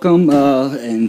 welcome. Uh,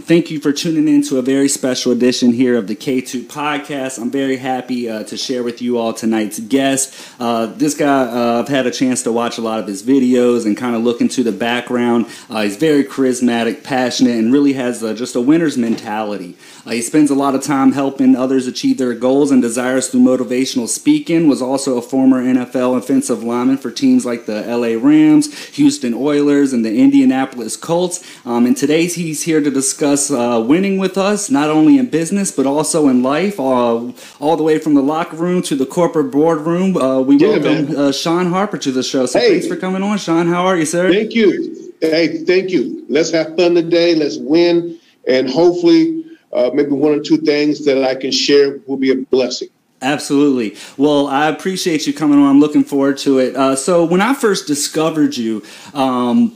Uh, and thank you for tuning in to a very special edition here of the K2 podcast. I'm very happy uh, to share with you all tonight's guest. Uh, this guy, uh, I've had a chance to watch a lot of his videos and kind of look into the background. Uh, he's very charismatic, passionate, and really has uh, just a winner's mentality. he spends a lot of time helping others achieve their goals and desires through motivational speaking. Was also a former NFL offensive lineman for teams like the LA Rams, Houston Oilers, and the Indianapolis Colts. Um, and today he's here to discuss uh, winning with us, not only in business but also in life, uh, all the way from the locker room to the corporate boardroom. Uh, we yeah, welcome uh, Shawn Harper to the show. So hey. thanks for coming on, Shawn. How are you, sir? Thank you. Hey, thank you. Let's have fun today. Let's win, and hopefully, uh, maybe one or two things that I can share will be a blessing. Absolutely. Well, I appreciate you coming on. I'm looking forward to it. Uh, so, when I first discovered you, um,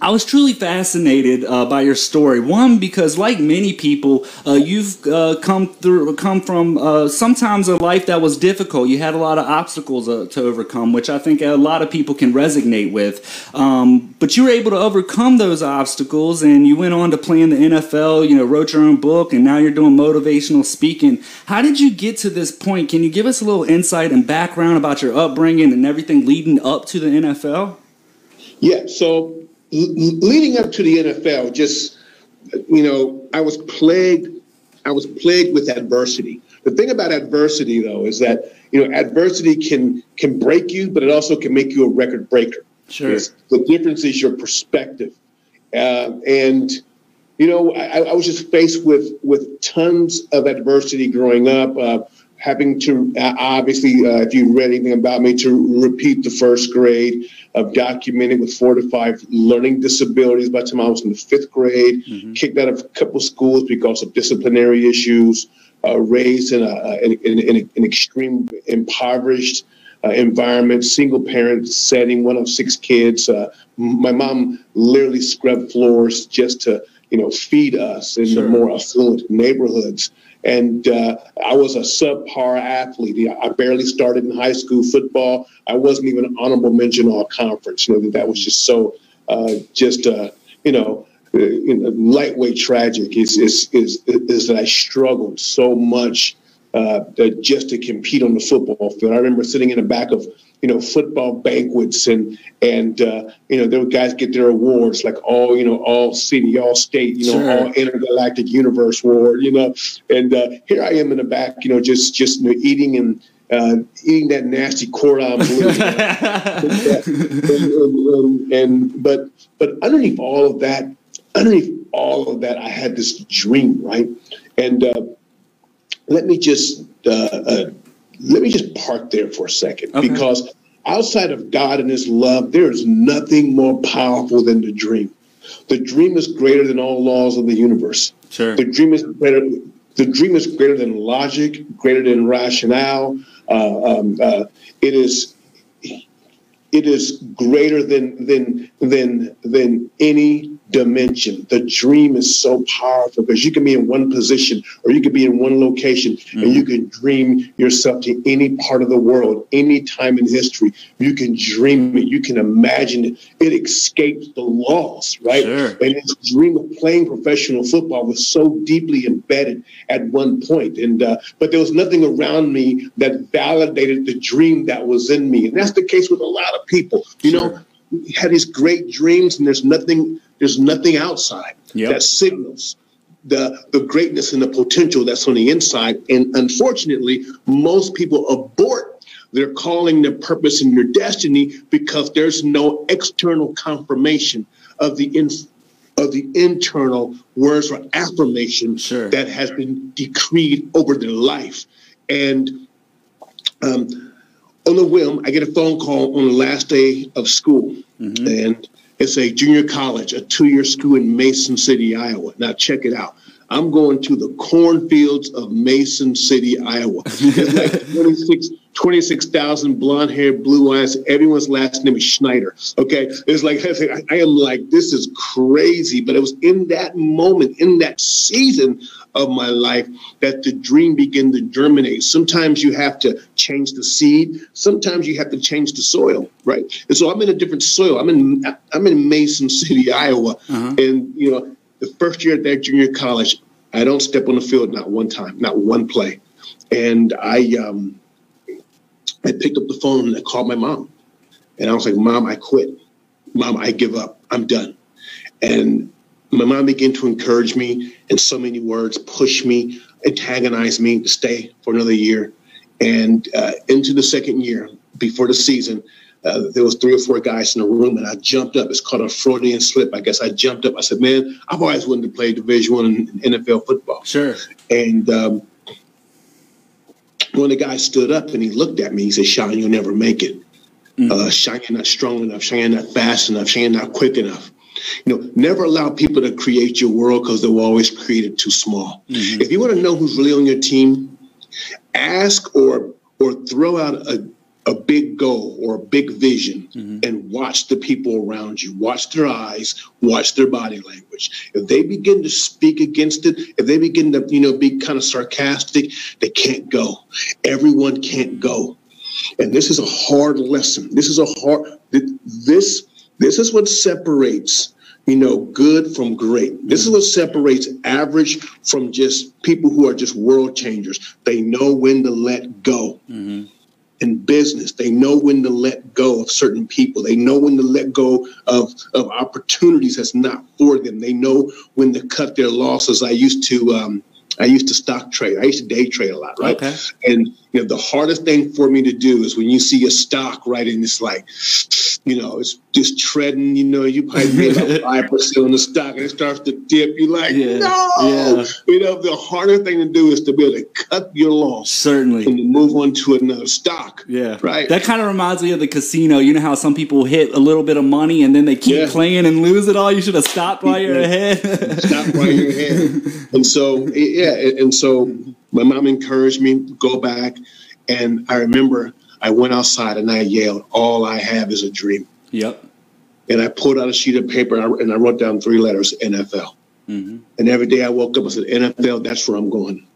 I was truly fascinated uh, by your story. One, because like many people, uh, you've uh, come through, come from uh, sometimes a life that was difficult. You had a lot of obstacles uh, to overcome, which I think a lot of people can resonate with. Um, but you were able to overcome those obstacles, and you went on to play in the NFL. You know, wrote your own book, and now you're doing motivational speaking. How did you get to this point? Can you give us a little insight and background about your upbringing and everything leading up to the NFL? Yeah. So leading up to the NFL, just you know, I was plagued. I was plagued with adversity. The thing about adversity, though, is that you know adversity can can break you, but it also can make you a record breaker. Sure. It's, the difference is your perspective, uh, and you know, I, I, was just faced with with tons of adversity growing up. Uh, having to uh, obviously, uh, if you read anything about me, to repeat the first grade of documenting with four to five learning disabilities by the time I was in the fifth grade, mm-hmm. kicked out of a couple schools because of disciplinary issues, uh, raised in, a, in, in, in an extreme impoverished uh, environment, single parent setting, one of six kids. Uh, my mom literally scrubbed floors just to, you know, feed us in sure. the more affluent neighborhoods. And uh, I was a subpar athlete. I barely started in high school football. I wasn't even an honorable mention all conference. You know, that was just so, uh, just, uh, you know, uh, you know, lightweight tragic is, is, is, is that I struggled so much uh, just to compete on the football field. I remember sitting in the back of you know football banquets and and uh, you know were guys get their awards like all you know all city all state you know sure. all intergalactic universe award you know? And uh, here I am in the back you know just just you know, eating and uh, eating that nasty cordon bleu and, and, and, but but underneath all of that underneath all of that I had this dream right? And uh, let me just uh, uh, let me just park there for a second okay. because outside of God and His love, there is nothing more powerful than the dream. The dream is greater than all laws of the universe. Sure. The dream is greater. The dream is greater than logic, greater than rationale. Uh, um, uh, it is. It is greater than than than than any dimension. The dream is so powerful because you can be in one position or you can be in one location mm-hmm. and you can dream yourself to any part of the world, any time in history. You can dream it, you can imagine it. It escapes the laws, right? Sure. And this dream of playing professional football was so deeply embedded at one point. And uh, but there was nothing around me that validated the dream that was in me. And that's the case with a lot of people. You sure. know, had these great dreams and there's nothing there's nothing outside yep. that signals the the greatness and the potential that's on the inside. And unfortunately, most people abort their calling, their purpose, and their destiny because there's no external confirmation of the in, of the internal words or affirmation sure. that has been decreed over their life. And um, on the whim, I get a phone call on the last day of school, mm-hmm. and it's a junior college, a two year school in Mason City, Iowa. Now, check it out. I'm going to the cornfields of Mason City, Iowa. It's like 26, 26,000 blonde hair, blue eyes. Everyone's last name is Schneider. Okay. It's like, I am like, this is crazy. But it was in that moment, in that season of my life, that the dream began to germinate. Sometimes you have to change the seed. Sometimes you have to change the soil, right? And so I'm in a different soil. I'm in I'm in Mason City, Iowa, uh-huh. and you know the first year at that junior college, I don't step on the field not one time, not one play, and I um I picked up the phone and I called my mom, and I was like, Mom, I quit. Mom, I give up. I'm done. And my mom began to encourage me in so many words, push me, antagonize me to stay for another year. And uh, into the second year, before the season, uh, there was three or four guys in the room, and I jumped up. It's called a Freudian slip. I guess I jumped up. I said, "Man, I've always wanted to play Division One NFL football." Sure. And um, one of the guys stood up and he looked at me. He said, "Shawn, you'll never make it. Mm-hmm. Uh, Shawn, you're not strong enough. Shawn, you're not fast enough. Shawn, you're not quick enough." You know, never allow people to create your world because they will always create it too small. Mm-hmm. If you want to know who's really on your team, ask or or throw out a, a big goal or a big vision mm-hmm. and watch the people around you. Watch their eyes, watch their body language. If they begin to speak against it, if they begin to, you know, be kind of sarcastic, they can't go. Everyone can't go. And this is a hard lesson. This is a hard this this is what separates, you know, good from great. This is what separates average from just people who are just world changers. They know when to let go. Mm-hmm. In business, they know when to let go of certain people. They know when to let go of, of opportunities that's not for them. They know when to cut their losses. I used to um, I used to stock trade. I used to day trade a lot, right? Okay. And you know, the hardest thing for me to do is when you see a stock, right, and it's like, you know, it's just treading. You know, you probably made about five percent on the stock, and it starts to dip. You're like, yeah. no. Yeah. You know, the harder thing to do is to be able to cut your loss, certainly, and to move on to another stock. Yeah, right. That kind of reminds me of the casino. You know how some people hit a little bit of money and then they keep yeah. playing and lose it all. You should have stopped while you're ahead. Stop while you're ahead. And so, yeah, and so my mom encouraged me go back, and I remember I went outside and I yelled, "All I have is a dream." Yep. And I pulled out a sheet of paper and I, wrote down three letters, NFL. Mm-hmm. And every day I woke up, I said, NFL, that's where I'm going.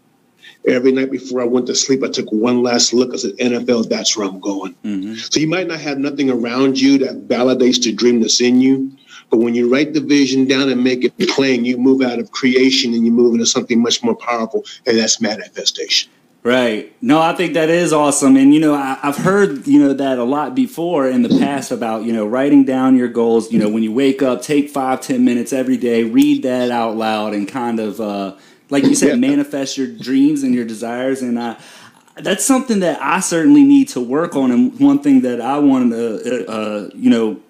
Every night before I went to sleep, I took one last look. I said, NFL, that's where I'm going. Mm-hmm. So you might not have nothing around you that validates the dream that's in you. But when you write the vision down and make it plain, you move out of creation and you move into something much more powerful, and that's manifestation. Right. No, I think that is awesome. And, you know, I, have heard, you know, that a lot before in the past about, you know, writing down your goals. You know, when you wake up, take five, ten minutes every day, read that out loud and kind of, uh, like you said, yeah. manifest your dreams and your desires. And I, that's something that I certainly need to work on. And one thing that I want to, uh, uh, you know,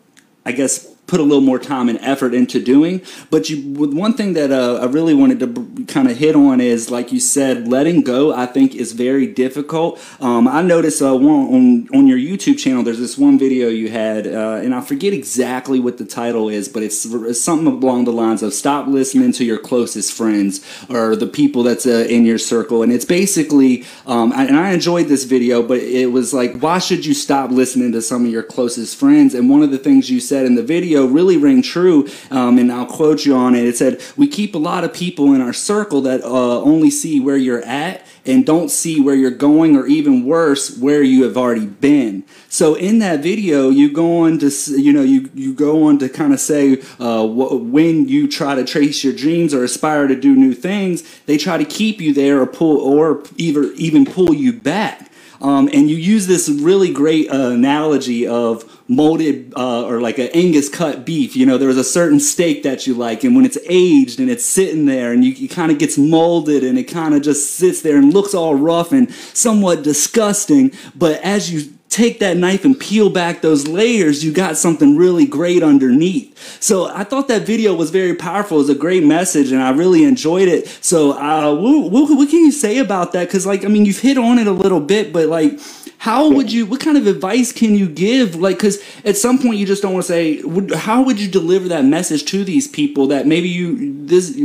I guess put a little more time and effort into doing. But you, one thing that uh, I really wanted to kind of hit on is, like you said, letting go. I think is very difficult. Um, I noticed uh, on on your YouTube channel. There's this one video you had, uh, and I forget exactly what the title is, but it's, it's, something along the lines of "Stop listening to your closest friends" or the people that's uh, in your circle. And it's basically, um, and I enjoyed this video, but it was like, why should you stop listening to some of your closest friends? And one of the things you said in the video really ring true, um, and I'll quote you on it. It said, We keep a lot of people in our circle that uh, only see where you're at and don't see where you're going, or even worse, where you have already been. So in that video, you go on to you know you you go on to kind of say uh, when you try to trace your dreams or aspire to do new things, they try to keep you there or pull or even even pull you back. Um, and you use this really great uh, analogy of molded uh, or like an Angus cut beef. You know, there's a certain steak that you like, and when it's aged and it's sitting there and you, it kind of gets molded and it kind of just sits there and looks all rough and somewhat disgusting. But as you take that knife and peel back those layers, you got something really great underneath. So I thought that video was very powerful. It was a great message, and I really enjoyed it. So uh, what, what, what can you say about that? Because like I mean, you've hit on it a little bit, but like how would you what kind of advice can you give like because at some point you just don't want to say how would you deliver that message to these people that maybe you this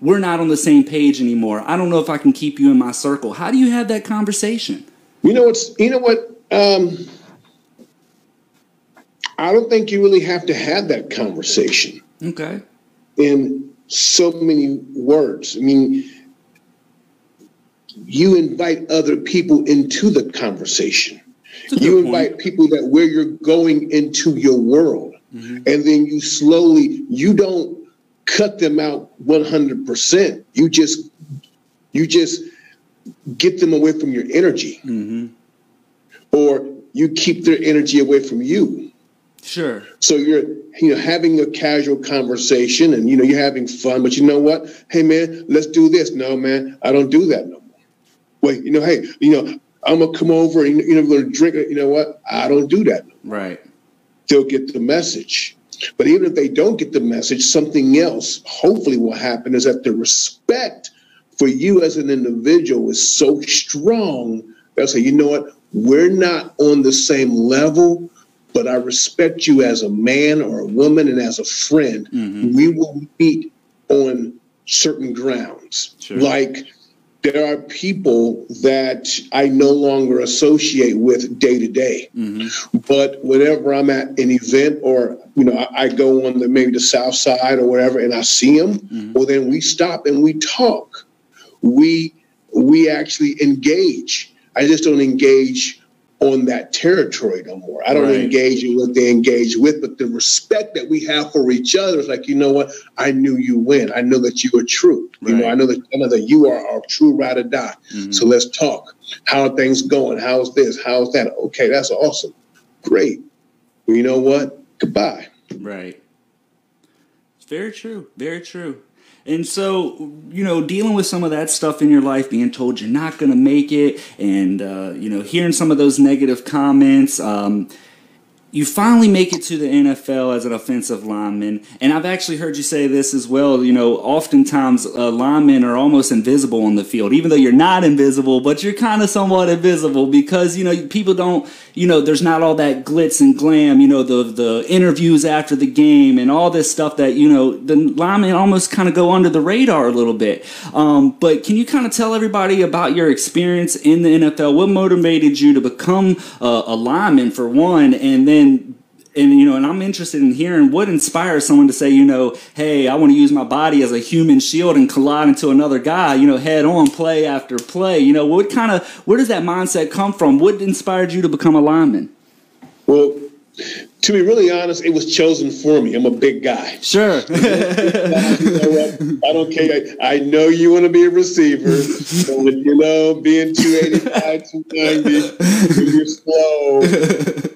we're not on the same page anymore. I don't know if I can keep you in my circle. How do you have that conversation? You know what's you know what um, I don't think you really have to have that conversation. Okay. In so many words. I mean, you invite other people into the conversation. You invite point. people that where you're going into your world. Mm-hmm. And then you slowly, you don't cut them out 100%. You just, you just get them away from your energy. Mm-hmm. Or you keep their energy away from you. Sure. So you're, you know, having a casual conversation and, you know, you're having fun, but you know what? Hey, man, let's do this. No, man, I don't do that no more. Wait, you know, hey, you know, I'm going to come over and, you know, we're going to drink. You know what? I don't do that. No right. They'll get the message. But even if they don't get the message, something else hopefully will happen is that the respect for you as an individual is so strong. They'll say, you know what? We're not on the same level, but I respect you as a man or a woman and as a friend. Mm-hmm. We will meet on certain grounds. Sure. Like there are people that I no longer associate with day to day. Mm-hmm. But whenever I'm at an event or you know I, I, go on the maybe the south side or whatever and I see them, mm-hmm. well then we stop and we talk. We we actually engage. I just don't engage on that territory no more. I don't right. engage in what they engage with, but the respect that we have for each other is like, you know what? I knew you win. I know that you are true. Right. You know, I know that I know that you are our true ride or die. Mm-hmm. So let's talk. How are things going? How's this? How's that? Okay, that's awesome. Great. Well, you know what? Goodbye. Right. It's very true. Very true. And so, you know, dealing with some of that stuff in your life, being told you're not going to make it, and, uh, you know, hearing some of those negative comments, um, you finally make it to the NFL as an offensive lineman. And I've actually heard you say this as well. You know, oftentimes uh, linemen are almost invisible on the field, even though you're not invisible, but you're kind of somewhat invisible because, you know, people don't, you know, there's not all that glitz and glam, you know, the, the interviews after the game and all this stuff that, you know, the linemen almost kind of go under the radar a little bit. Um, but can you kind of tell everybody about your experience in the NFL? What motivated you to become uh, a lineman, for one, and then and and you know, and I'm interested in hearing what inspires someone to say, you know, hey, I want to use my body as a human shield and collide into another guy, you know, head on, play after play. You know, what kind of where does that mindset come from? What inspired you to become a lineman? Well, to be really honest, it was chosen for me. I'm a big guy. Sure. you know I don't care. I, know you want to be a receiver, but you know, being 285, 290, you're slow,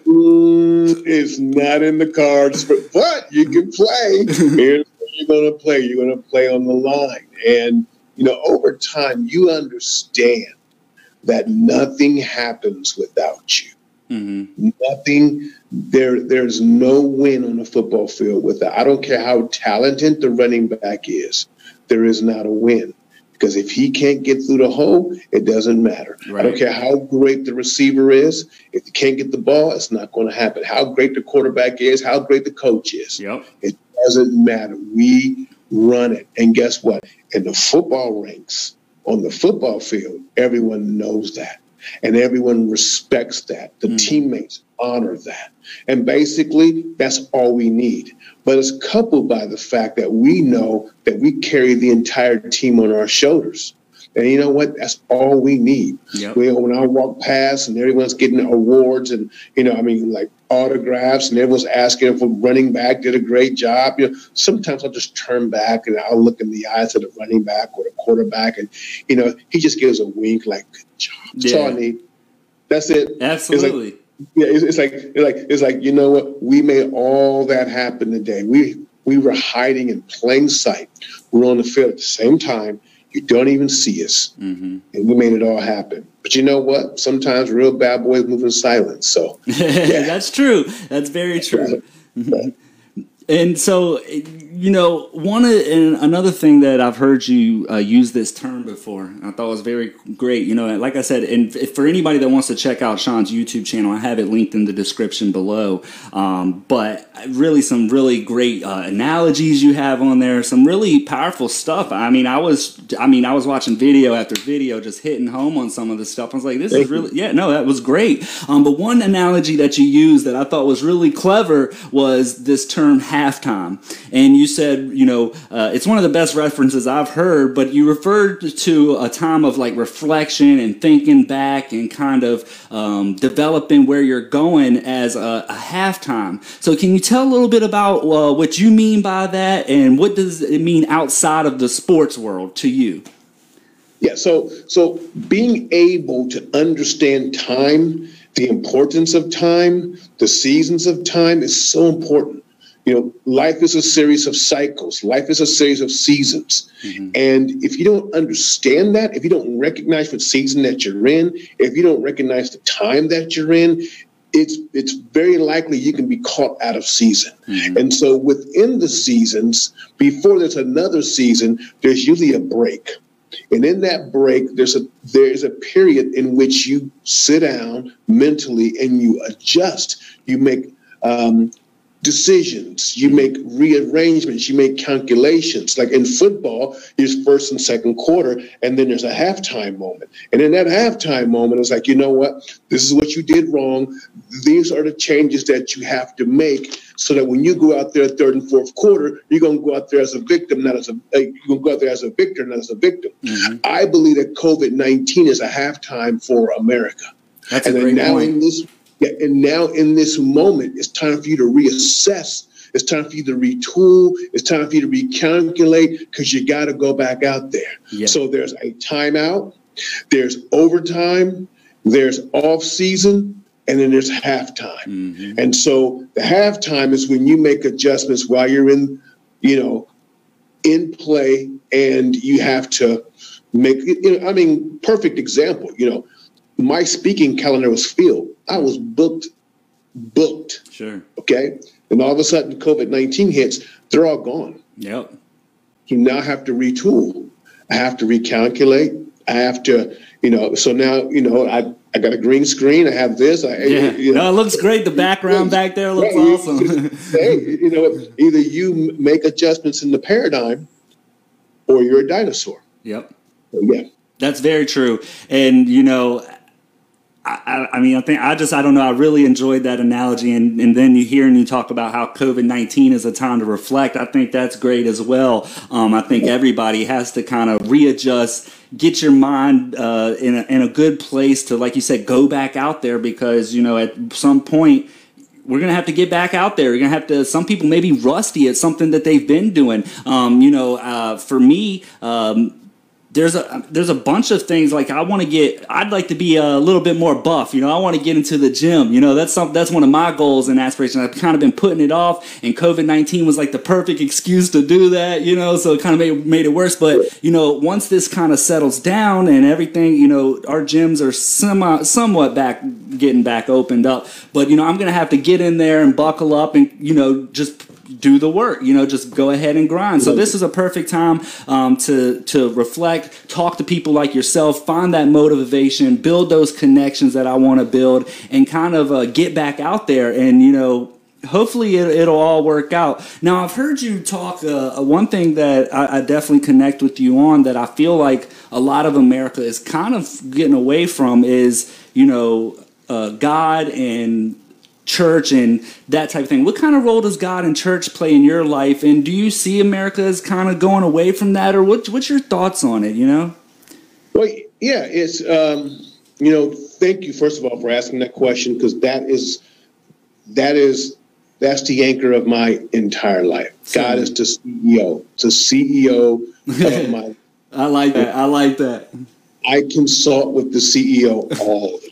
mm, it's not in the cards. But, but you can play. Here's where you're going to play. You're going to play on the line. And, you know, over time, you understand that nothing happens without you. Mm-hmm. Nothing there. There's no win on a football field with that. I don't care how talented the running back is. There is not a win because if he can't get through the hole, it doesn't matter. Right. I don't care how great the receiver is. If you can't get the ball, it's not going to happen. How great the quarterback is, how great the coach is. Yep. It doesn't matter. We run it. And guess what? In the football ranks, on the football field, everyone knows that and everyone respects that. The mm. teammates honor that. And basically, that's all we need. But it's coupled by the fact that we know that we carry the entire team on our shoulders. And you know what? That's all we need. Yep. We, when I walk past and everyone's getting awards and, you know, I mean, like autographs and everyone's asking if a running back did a great job, you know, sometimes I'll just turn back and I'll look in the eyes of the running back or the quarterback and, you know, he just gives a wink like, good job. That's yeah. all I need. That's it. Absolutely. It's like, yeah, it's, it's like, it's like, it's like, you know what? We made all that happen today. We, we were hiding in plain sight. We we're on the field at the same time you don't even see us. Mm-hmm. And we made it all happen. But you know what? Sometimes real bad boys move in silence. So yeah. that's true. That's very true. And so, you know, one and another thing that I've heard you uh, use this term before, I thought was very great. You know, like I said, and for anybody that wants to check out Shawn's YouTube channel, I have it linked in the description below. Um, but really, some really great uh, analogies you have on there, some really powerful stuff. I mean, I was, I mean, I was watching video after video, just hitting home on some of this stuff. I was like, this Thank is really, yeah, no, that was great. Um, but one analogy that you used that I thought was really clever was this term halftime, and you said, you know, uh, it's one of the best references I've heard, but you referred to a time of like reflection and thinking back and kind of um, developing where you're going as a, a, halftime. So, can you tell a little bit about uh, what you mean by that and what does it mean outside of the sports world to you? Yeah, so so being able to understand time, the importance of time, the seasons of time is so important you know, life is a series of cycles. Life is a series of seasons. Mm-hmm. And if you don't understand that, if you don't recognize what season that you're in, if you don't recognize the time that you're in, it's it's very likely you can be caught out of season. Mm-hmm. And so within the seasons, before there's another season, there's usually a break. And in that break, there's a there's a period in which you sit down mentally and you adjust. You make um, decisions, you make rearrangements, you make calculations. Like in football, there's first and second quarter, and then there's a halftime moment. And in that halftime moment, it's like, you know what? This is what you did wrong. These are the changes that you have to make so that when you go out there third and fourth quarter, you're going to go out there as a victim, not as a, you're going to go out there as a victor, not as a victim. Mm-hmm. I believe that COVID 19 is a halftime for America. That's and a great now point. in this yeah, and now in this moment, it's time for you to reassess. It's time for you to retool. It's time for you to recalculate because you got to go back out there. Yeah. So there's a timeout, there's overtime, there's off season, and then there's halftime. Mm-hmm. And so the halftime is when you make adjustments while you're in, you know, in play, and you have to make. You know, I mean, perfect example. You know, my speaking calendar was filled. I was booked, booked. Sure. Okay. And all of a sudden, COVID 19 hits, they're all gone. Yep. You now have to retool. I have to recalculate. I have to, you know, so now, you know, I, I got a green screen. I have this. I, yeah. You know, no, it looks great. The background back there looks awesome. hey, you know, either you make adjustments in the paradigm or you're a dinosaur. Yep. So, yeah. That's very true. And, you know, I, I, mean, I think I just I don't know. I really enjoyed that analogy, and and then you hear and you talk about how COVID nineteen is a time to reflect. I think that's great as well. Um, I think everybody has to kind of readjust, get your mind uh, in a, in a good place to, like you said, go back out there because you know at some point we're gonna have to get back out there. We're gonna have to. Some people may be rusty at something that they've been doing. Um, you know, uh, for me, um, there's a there's a bunch of things like I want to get I'd like to be a little bit more buff you know I want to get into the gym you know that's some that's one of my goals and aspirations. I've kind of been putting it off and COVID-19 was like the perfect excuse to do that you know so it kind of made, made it worse. But you know once this kind of settles down and everything you know our gyms are semi somewhat back getting back opened up. But you know I'm gonna have to get in there and buckle up and you know just do the work. You know, just go ahead and grind. So this is a perfect time um, to to reflect, talk to people like yourself, find that motivation, build those connections that I want to build, and kind of uh, get back out there. And you know, hopefully it, will all work out. Now, I've heard you talk. Uh, uh, one thing that I, I, definitely connect with you on that I feel like a lot of America is kind of getting away from is you know uh, God and church and that type of thing. What kind of role does God and church play in your life? And do you see America as kind of going away from that, or what, what's your thoughts on it? You know? Well, yeah, it's um, you know, thank you first of all for asking that question because that is that is that's the anchor of my entire life. God is the CEO, the CEO of my. I like that. I like that. I consult with the CEO all the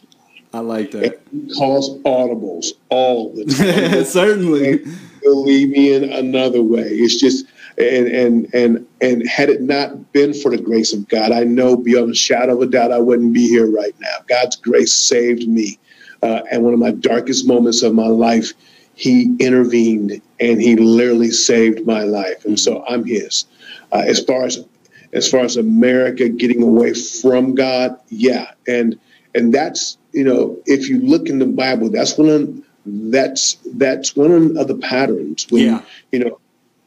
I like that. He calls audibles all the time. Certainly. Leave me in another way. It's just and and and and had it not been for the grace of God, I know beyond a shadow of a doubt I wouldn't be here right now. God's grace saved me. Uh, and one of my darkest moments of my life, he intervened and he literally saved my life, and so I'm his. Uh, as far as as far as America getting away from God, yeah, and and that's you know if you look in the Bible, that's one of that's that's one of the patterns when yeah. you know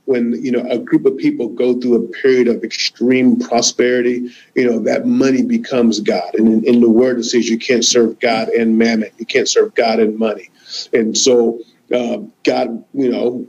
when you know a group of people go through a period of extreme prosperity, you know that money becomes God, and in, in the Word it says you can't serve God and mammon, you can't serve God and money, and so uh, God, you know,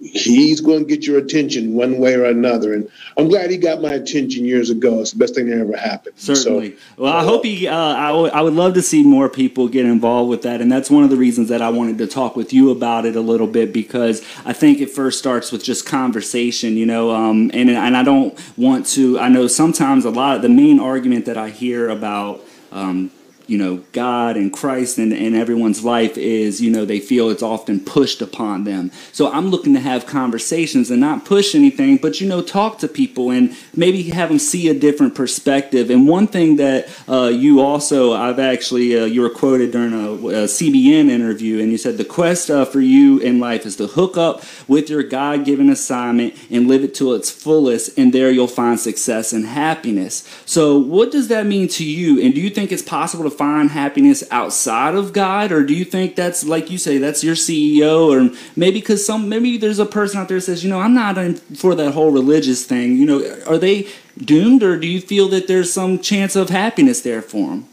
he's going to get your attention one way or another. And I'm glad he got my attention years ago. It's the best thing that ever happened. Certainly. So, well, I hope he. Uh, I, w- I would love to see more people get involved with that, and that's one of the reasons that I wanted to talk with you about it a little bit because I think it first starts with just conversation, you know. Um, and and I don't want to. I know sometimes a lot of the main argument that I hear about. Um, you know god and christ and, and everyone's life is you know they feel it's often pushed upon them. So i'm looking to have conversations and not push anything but you know talk to people and maybe have them see a different perspective. And one thing that uh, you also i've actually uh, you were quoted during a, a, cbn interview and you said the quest uh, for you in life is to hook up with your god-given assignment and live it to its fullest and there you'll find success and happiness. So what does that mean to you? And do you think it's possible to find happiness outside of God, or do you think that's like you say that's your CEO, or maybe because some maybe there's a person out there that says, you know, I'm not in for that whole religious thing. You know, are they doomed, or do you feel that there's some chance of happiness there for them?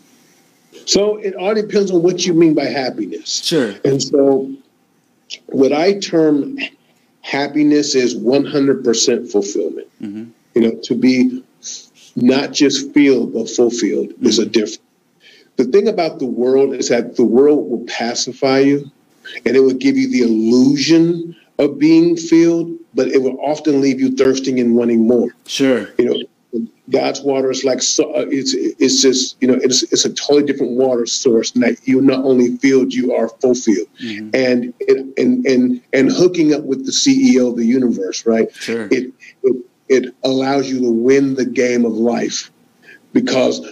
So it all depends on what you mean by happiness. Sure. And so, what I term happiness is 100% fulfillment. Mm-hmm. You know, to be not just feel but fulfilled mm-hmm. is a difference. The thing about the world is that the world will pacify you and it will give you the illusion of being filled, but it will often leave you thirsting and wanting more. Sure. You know, God's water is like so, uh, it's it's just you know it's it's a totally different water source. That you're not only filled, you are fulfilled, mm-hmm. and it, and and and hooking up with the CEO of the universe, right? Sure. It it it allows you to win the game of life because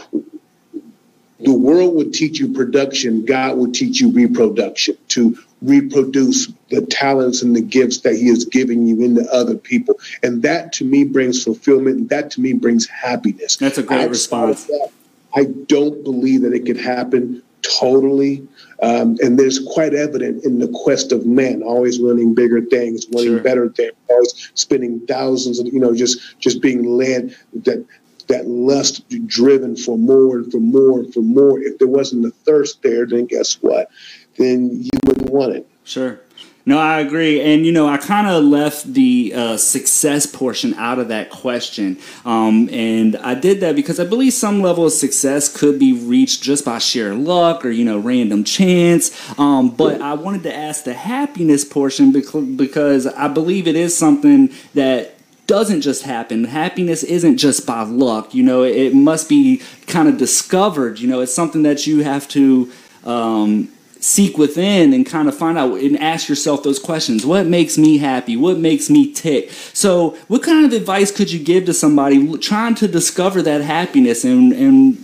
the world would teach you production, God will teach you reproduction to reproduce the talents and the gifts that He has given you into other people. And that to me brings fulfillment, and that to me brings happiness. That's a great response. That, I don't believe that it could happen totally. Um, and there's quite evident in the quest of men, always wanting bigger things, wanting sure. better things, always spending thousands of, you know, just just being led that that lust driven for more and for more and for more. If there wasn't a thirst there, then guess what? Then you wouldn't want it. Sure. No, I agree. And, you know, I kind of left the uh, success portion out of that question. Um, and I did that because I believe some level of success could be reached just by sheer luck or, you know, random chance. Um, but I wanted to ask the happiness portion because I believe it is something that doesn't just happen. Happiness isn't just by luck. You know, it must be kind of discovered. You know, it's something that you have to um, seek within and kind of find out and ask yourself those questions. What makes me happy? What makes me tick? So, what kind of advice could you give to somebody trying to discover that happiness? And, and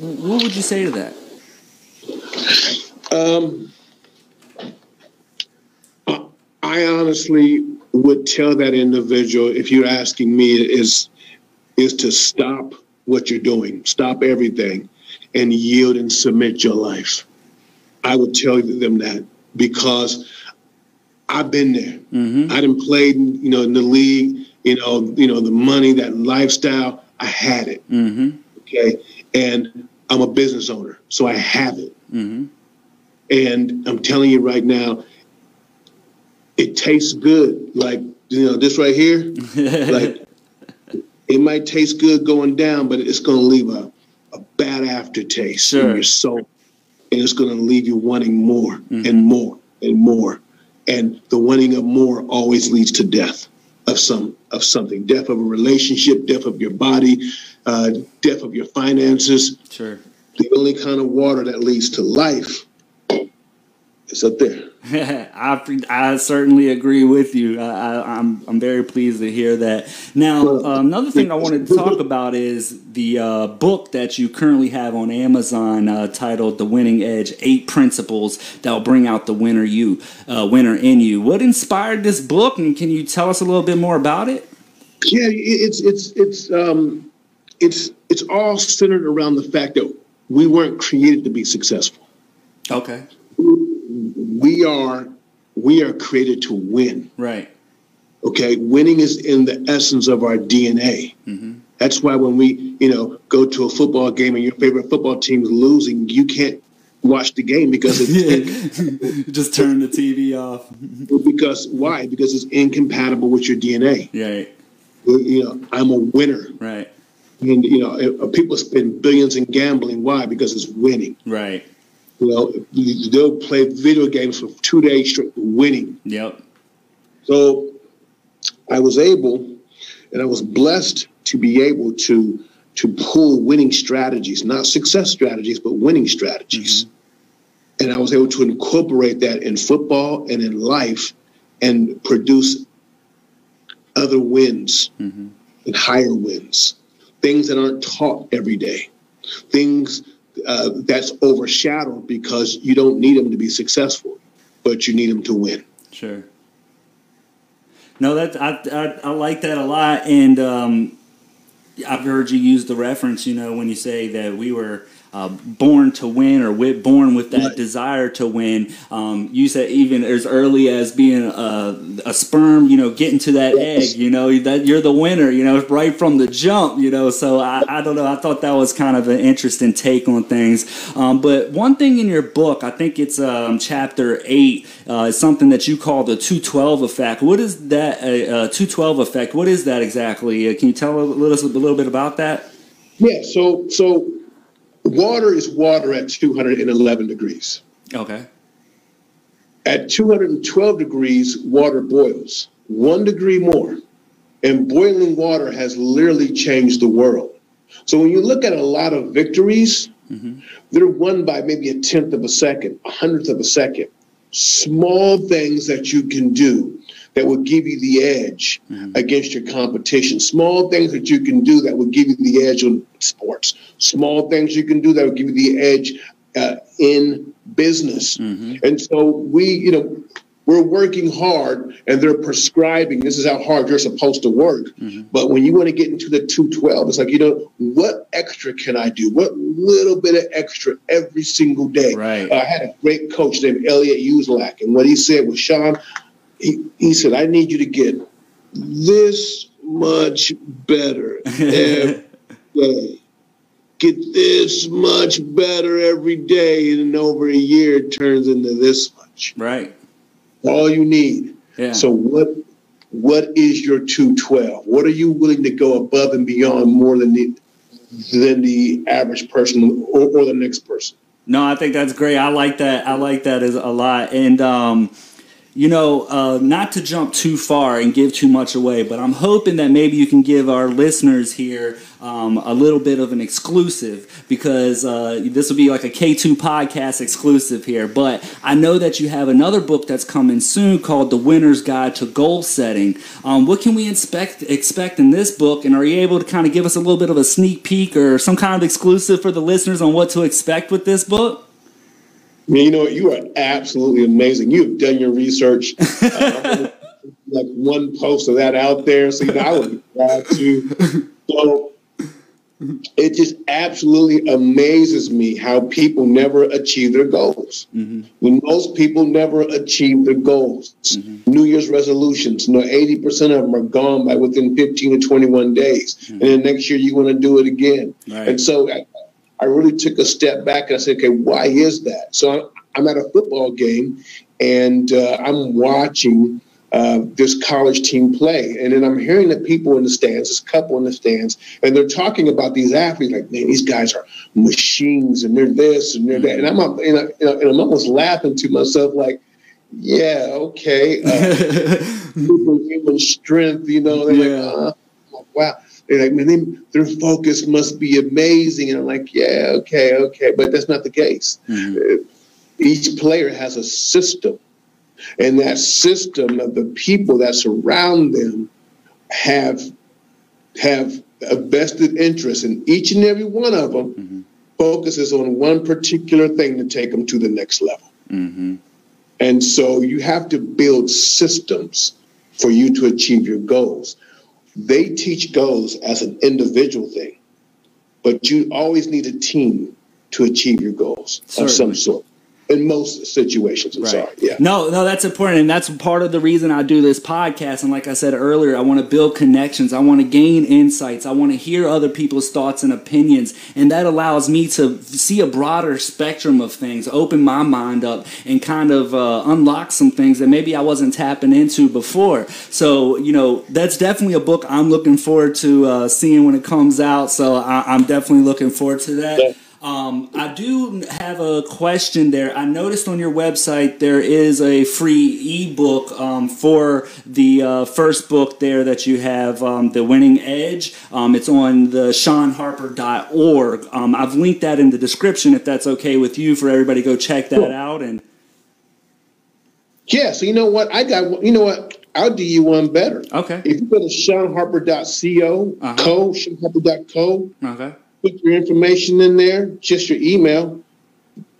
what would you say to that? Um, I honestly would tell that individual, if you're asking me, is is to stop what you're doing, stop everything, and yield and submit your life. I would tell them that because I've been there. Mm-hmm. I didn't play, you know, in the league. You know, you know the money, that lifestyle. I had it. Mm-hmm. Okay, and I'm a business owner, so I have it. Mm-hmm. And I'm telling you right now, it tastes good. Like you know, this right here, like it might taste good going down, but it's going to leave a, a bad aftertaste sure. in your soul, and it's going to leave you wanting more mm-hmm. and more and more. And the wanting of more always leads to death of some of something, death of a relationship, death of your body, uh, death of your finances. Sure. The only kind of water that leads to life it's up there. I, I certainly agree with you. I, am I'm, I'm very pleased to hear that. Now, uh, another thing I wanted to talk about is the uh, book that you currently have on Amazon uh, titled "The Winning Edge: Eight Principles That Will Bring Out the Winner You, uh, Winner in You." What inspired this book, and can you tell us a little bit more about it? Yeah, it's it's it's um, it's it's all centered around the fact that we weren't created to be successful. Okay we are we are created to win. Right. Okay. Winning is in the essence of our DNA. Mm-hmm. That's why when we, you know, go to a football game and your favorite football team is losing, you can't watch the game because it's just turn the TV off. because why? Because it's incompatible with your DNA. Right. You know, I'm a winner. Right. And you know, people spend billions in gambling. Why? Because it's winning. Right. Know, they'll play video games for two days straight, winning. Yep. So I was able, and I was blessed to be able to to pull winning strategies, not success strategies, but winning strategies. Mm-hmm. And I was able to incorporate that in football and in life and produce other wins mm-hmm. and higher wins, things that aren't taught every day, things uh, that's overshadowed because you don't need them to be successful, but you need them to win. Sure. No, that I, I, I like that a lot, and um, I've heard you use the reference. You know, when you say that we were uh, born to win or with, born with that right. desire to win. Um, you said even as early as being a, a, sperm, you know, getting to that yes. egg, you know, that you're the winner, you know, right from the jump, you know. So I, I don't know. I thought that was kind of an interesting take on things. Um, but one thing in your book, I think it's um, chapter eight, uh, is something that you call the 212 effect. What is that uh, 212 effect? What is that exactly? Uh, can you tell us a little bit about that? Yeah. So so Water is water at 211 degrees. Okay. At 212 degrees, water boils one degree more. And boiling water has literally changed the world. So when you look at a lot of victories, mm-hmm. they're won by maybe a tenth of a second, a hundredth of a second. Small things that you can do that will give you the edge mm-hmm. against your competition. Small things that you can do that will give you the edge on sports. Small things you can do that will give you the edge uh, in business. Mm-hmm. And so we, you know, we're working hard and they're prescribing this is how hard you're supposed to work. Mm-hmm. But when you want to get into the 212, it's like, you know, what extra can I do? What little bit of extra every single day? Right. Uh, I had a great coach named Elliot Uselak, and what he said was, Shawn, he, he said, I need you to get this much better every day. Get this much better every day, and in over a year it turns into this much. Right. All you need. Yeah. So what what is your 212? What are you willing to go above and beyond more than the than the average person or, or the next person? No, I think that's great. I like that. I like that as a lot. And um, you know, uh, not to jump too far and give too much away, but I'm hoping that maybe you can give our listeners here um, a little bit of an exclusive because uh, this will be like a K2 podcast exclusive here. But I know that you have another book that's coming soon called The Winner's Guide to Goal Setting. Um, what can we expect expect in this book? And are you able to kind of give us a little bit of a sneak peek or some kind of exclusive for the listeners on what to expect with this book? I mean, you know, you are absolutely amazing. You've done your research. Uh, like one post of that out there, so you know, I would be glad to. So it just absolutely amazes me how people never achieve their goals. Mm-hmm. When most people never achieve their goals, mm-hmm. New Year's resolutions, you know, 80% of them are gone by within 15 to 21 days. Mm-hmm. And then next year you want to do it again. Right. And so I really took a step back and I said, okay, why is that? So I'm at a football game and uh, I'm watching uh, this college team play. And then I'm hearing the people in the stands, this couple in the stands, and they're talking about these athletes like, man, these guys are machines and they're this and they're that. And I'm, up, you know, and I'm almost laughing to myself like, yeah, okay. Uh, human strength, you know, they're yeah. like, oh, wow. They're like, man, they, their focus must be amazing. And I'm like, yeah, okay, okay. But that's not the case. Mm-hmm. each player has a system, and that system of the people that surround them have have a vested interest, and each and every one of them mm-hmm. focuses on one particular thing to take them to the next level. Mm-hmm. And so you have to build systems for you to achieve your goals. They teach goals as an individual thing, but you always need a team to achieve your goals Certainly. of some sort in most situations. I'm right. sorry. Yeah. No, no, that's important, and that's part of the reason I do this podcast. And like I said earlier, I want to build connections. I want to gain insights. I want to hear other people's thoughts and opinions, and that allows me to see a broader spectrum of things, open my mind up, and kind of uh, unlock some things that maybe I wasn't tapping into before. So you know, that's definitely a book I'm looking forward to uh, seeing when it comes out. So I- am definitely looking forward to that. Yeah. Um, I do have a question there. I noticed on your website there is a free ebook um, for the uh, first book there that you have, um, The Winning Edge. Um, it's on the ShawnHarper.org. Um, I've linked that in the description if that's okay with you for everybody to go check that out. And yeah, so you know what? I got, you know what? I'll do you one better. Okay. If you go to ShawnHarper.co, uh-huh. co, ShawnHarper.co, okay put your information in there, just your email,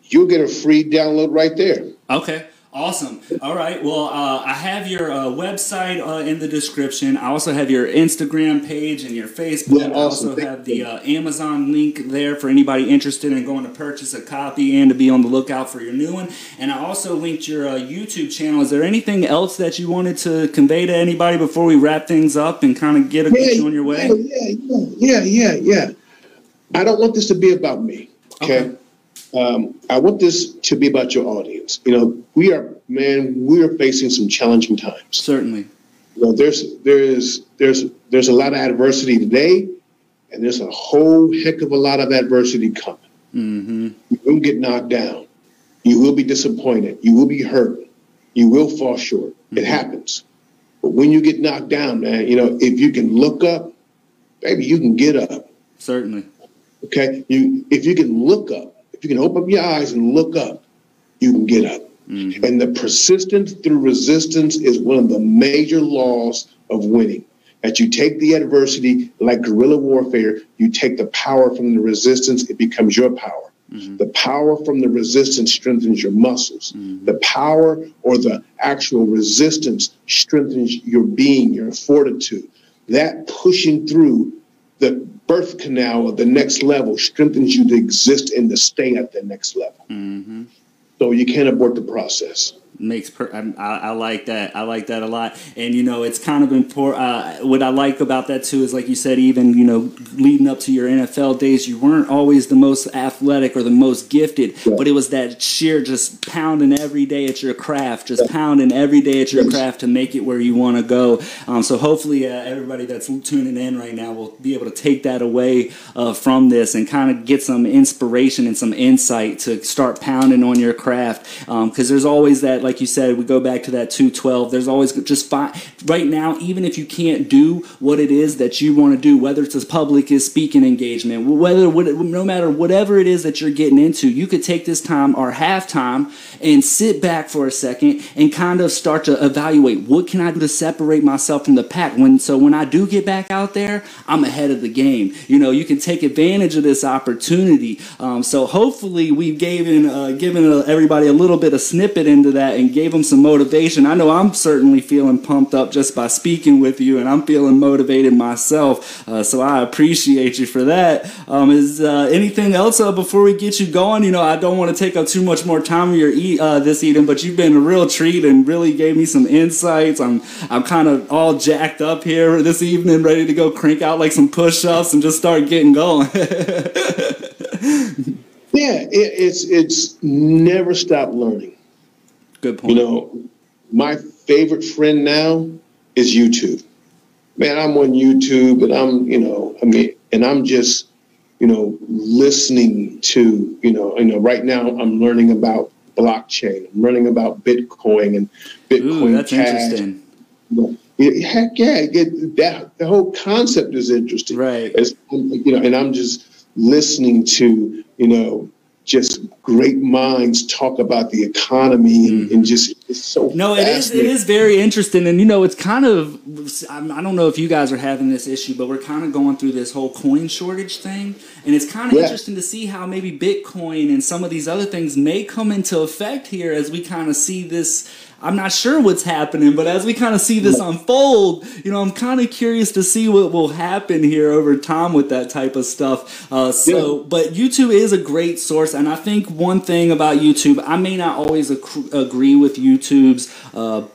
you'll get a free download right there. Okay. Awesome. All right. Well, uh, I have your uh, website uh, in the description. I also have your Instagram page and your Facebook. Yeah, awesome. I also have the uh, Amazon link there for anybody interested in going to purchase a copy and to be on the lookout for your new one. And I also linked your uh, YouTube channel. Is there anything else that you wanted to convey to anybody before we wrap things up and kind of get, a, yeah, on your way? Yeah, yeah, yeah, yeah, yeah. I don't want this to be about me. Okay. okay. Um, I want this to be about your audience. You know, we are, man, we are facing some challenging times. Certainly. You know, there's, there is, there's, there's a lot of adversity today, and there's a whole heck of a lot of adversity coming. Mm-hmm. You will get knocked down. You will be disappointed. You will be hurt. You will fall short. Mm-hmm. It happens. But when you get knocked down, man, you know, if you can look up, baby, you can get up. Certainly. Okay, you if you can look up, if you can open up your eyes and look up, you can get up. Mm-hmm. And the persistence through resistance is one of the major laws of winning. As you take the adversity, like guerrilla warfare, you take the power from the resistance, it becomes your power. Mm-hmm. The power from the resistance strengthens your muscles. Mm-hmm. The power or the actual resistance strengthens your being, your fortitude. That pushing through the birth canal of the next level strengthens you to exist and to stay at the next level. Mm-hmm. So you can't abort the process makes per I, I, like that. I like that a lot. And you know it's kind of important uh, what i like about that too is like you said even you know leading up to your nfl days you weren't always the most athletic or the most gifted yeah. but it was that sheer just pounding every day at your craft just yeah. pounding every day at your craft to make it where you want to go. Um, so hopefully uh, everybody that's tuning in right now will be able to take that away uh, from this and kind of get some inspiration and some insight to start pounding on your craft. Because um, there's always that like you said, we go back to that 212. There's always just fine. Right now, even if you can't do what it is that you want to do, whether it's a public is speaking engagement, whether no matter whatever it is that you're getting into, you could take this time or half time and sit back for a second and kind of start to evaluate what can I do to separate myself from the pack. When so when I do get back out there, I'm ahead of the game. You know, you can take advantage of this opportunity. Um, so hopefully, we've given uh, given uh, everybody a little bit of snippet into that and gave them some motivation. I know I'm certainly feeling pumped up just by speaking with you, and I'm feeling motivated myself. Uh, so I appreciate you for that. Um, is uh, anything else uh, before we get you going? You know, I don't want to take up too much more time of your eat uh, this evening, but you've been a real treat and really gave me some insights. I'm I'm kind of all jacked up here this evening, ready to go crank out like some push-ups and just start getting going. yeah, it, it's it's never stop learning. Good point. You know, my favorite friend now is YouTube. Man, I'm on YouTube and I'm, you know, I mean, and I'm just, you know, listening to, you know, you know, right now I'm learning about blockchain. I'm learning about Bitcoin and Bitcoin Ooh, that's cash. interesting. Heck yeah, it, that the whole concept is interesting. Right. As, you know, and I'm just listening to, you know, just great minds talk about the economy and, and just it's so no it is it is very interesting. And you know it's kind of i don't know if you guys are having this issue but we're kind of going through this whole coin shortage thing. And it's kind of yeah. interesting to see how maybe bitcoin and some of these other things may come into effect here as we kind of see this I'm not sure what's happening, but as we kind of see this unfold, you know, I'm kind of curious to see what will happen here over time with that type of stuff. Uh, so, yeah. but YouTube is a great source, and I think one thing about YouTube, I may not always ac- agree with YouTube's. Uh,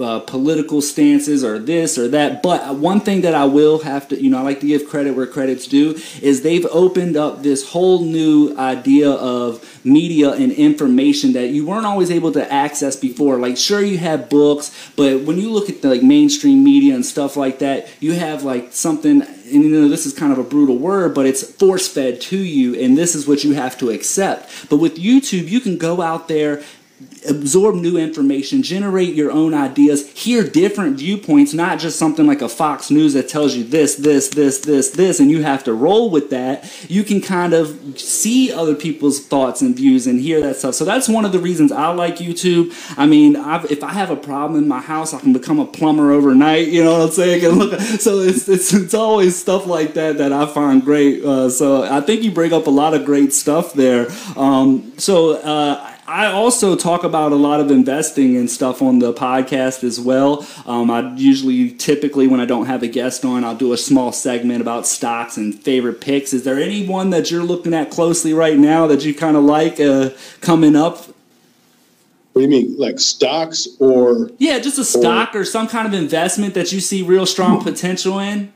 uh, political stances or this or that. But one thing that I will have to, you know, I like to give credit where credit's due, is they've opened up this whole new idea of media and information that you weren't always able to access before. Like, sure, you have books, but when you look at the like mainstream media and stuff like that, you have like something. And you know, this is kind of a brutal word, but it's force fed to you, and this is what you have to accept. But with YouTube, you can go out there absorb new information, generate your own ideas, hear different viewpoints, not just something like a Fox News that tells you this, this, this, this, this, and you have to roll with that. You can kind of see other people's thoughts and views and hear that stuff. So that's one of the reasons I like YouTube. I mean, I've, if I have a problem in my house, I can become a plumber overnight. You know what I'm saying? Look, so it's, it's, it's always stuff like that that I find great. Uh, so I think you bring up a lot of great stuff there. Um, so uh, I also talk about a lot of investing and stuff on the podcast as well. Um, I usually, typically, when I don't have a guest on, I'll do a small segment about stocks and favorite picks. Is there anyone that you're looking at closely right now that you kind of like uh, coming up? What do you mean, like stocks or? Yeah, just a stock or, or some kind of investment that you see real strong potential in.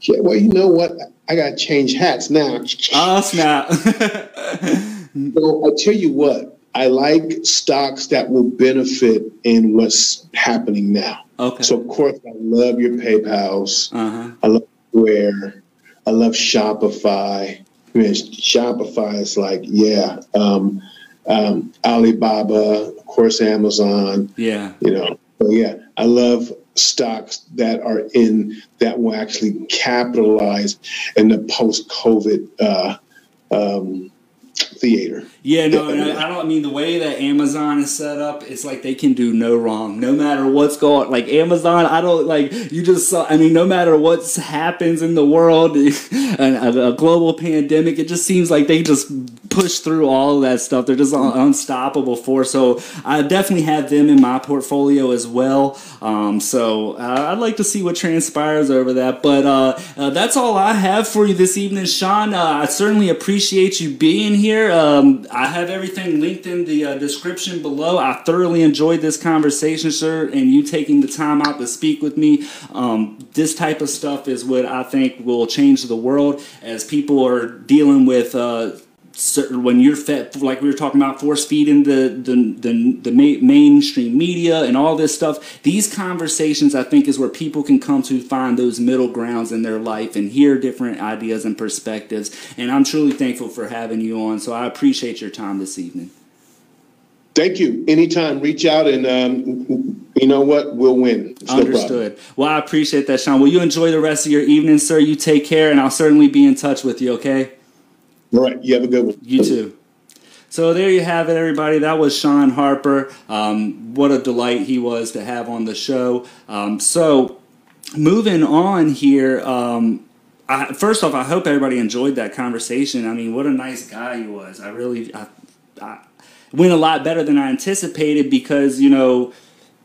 Yeah, well, you know what? I got to change hats now. Oh, snap. so I tell you what, I like stocks that will benefit in what's happening now. Okay. So of course I love your PayPal's. Uh-huh. I love Square. I love Shopify. I mean, Shopify is like, yeah. Um, um, Alibaba, of course, Amazon. Yeah. You know, so yeah, I love stocks that are in that will actually capitalize in the post-COVID uh, um, theater. Yeah, no, I don't mean the way that Amazon is set up. It's like they can do no wrong, no matter what's going. Like Amazon, I don't like you just saw. I mean, no matter what happens in the world, a, a global pandemic, it just seems like they just push through all of that stuff. They're just un- unstoppable force. So I definitely have them in my portfolio as well. Um, so uh, I'd like to see what transpires over that. But uh, uh, that's all I have for you this evening, Shawn. Uh, I certainly appreciate you being here. Um, I have everything linked in the uh, description below. I thoroughly enjoyed this conversation, sir, and you taking the time out to speak with me. Um, this type of stuff is what I think will change the world as people are dealing with uh, certain when you're fed like we were talking about force feeding the the, the the mainstream media and all this stuff these conversations i think is where people can come to find those middle grounds in their life and hear different ideas and perspectives. And i'm truly thankful for having you on so i appreciate your time this evening. Thank you. Anytime reach out and um, you know what? We'll win. It's understood. No well i appreciate that shawn. Will you enjoy the rest of your evening sir. You take care and i'll certainly be in touch with you okay right. You have a good one. You too. So there you have it, everybody. That was Shawn Harper. Um, what a delight he was to have on the show. Um, so moving on here. Um, I, first off, I hope everybody enjoyed that conversation. I mean, what a nice guy he was. I really I, I went a lot better than I anticipated because you know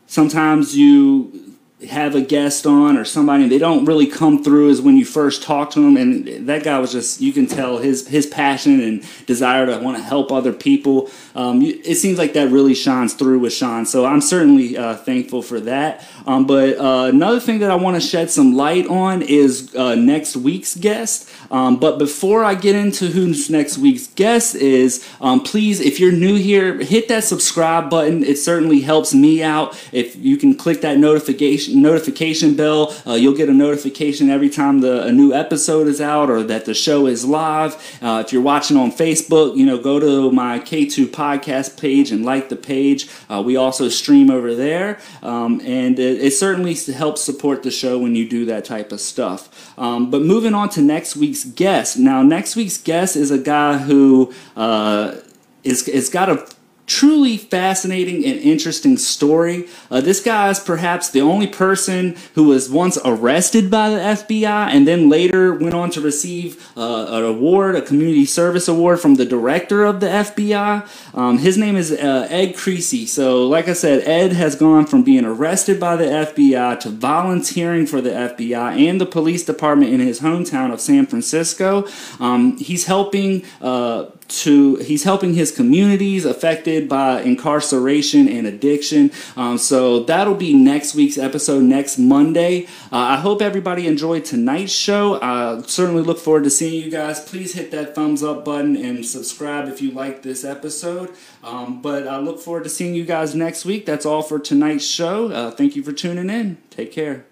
sometimes you have a guest on or somebody they don't really come through as when you first talk to them. And that guy was just you can tell his his passion and desire to want to help other people um, it seems like that really shines through with shawn so i'm certainly uh, thankful for that um, but uh, another thing that i want to shed some light on is uh, next week's guest um, but before i get into who's next week's guest is um, please if you're new here hit that subscribe button it certainly helps me out if you can click that notification notification notification bell. Uh, you'll get a notification every time the a new episode is out or that the show is live. Uh, if you're watching on Facebook, you know go to my K2 podcast page and like the page. Uh, we also stream over there, um, and it, it, certainly helps support the show when you do that type of stuff. Um, but moving on to next week's guest. Now, next week's guest is a guy who uh, is, is got a truly fascinating and interesting story. Uh, this guy is perhaps the only person who was once arrested by the FBI and then later went on to receive uh, an award, a community service award from the director of the FBI. Um, his name is uh, Ed Creasy. So, like I said, Ed has gone from being arrested by the FBI to volunteering for the FBI and the police department in his hometown of San Francisco. Um, he's helping uh, to he's helping his communities affected by incarceration and addiction. Um, so that'll be next week's episode next monday. Uh, i hope everybody enjoyed tonight's show. I certainly look forward to seeing you guys. Please hit that thumbs up button and subscribe if you like this episode. Um, but i look forward to seeing you guys next week. That's all for tonight's show. Uh, thank you for tuning in. Take care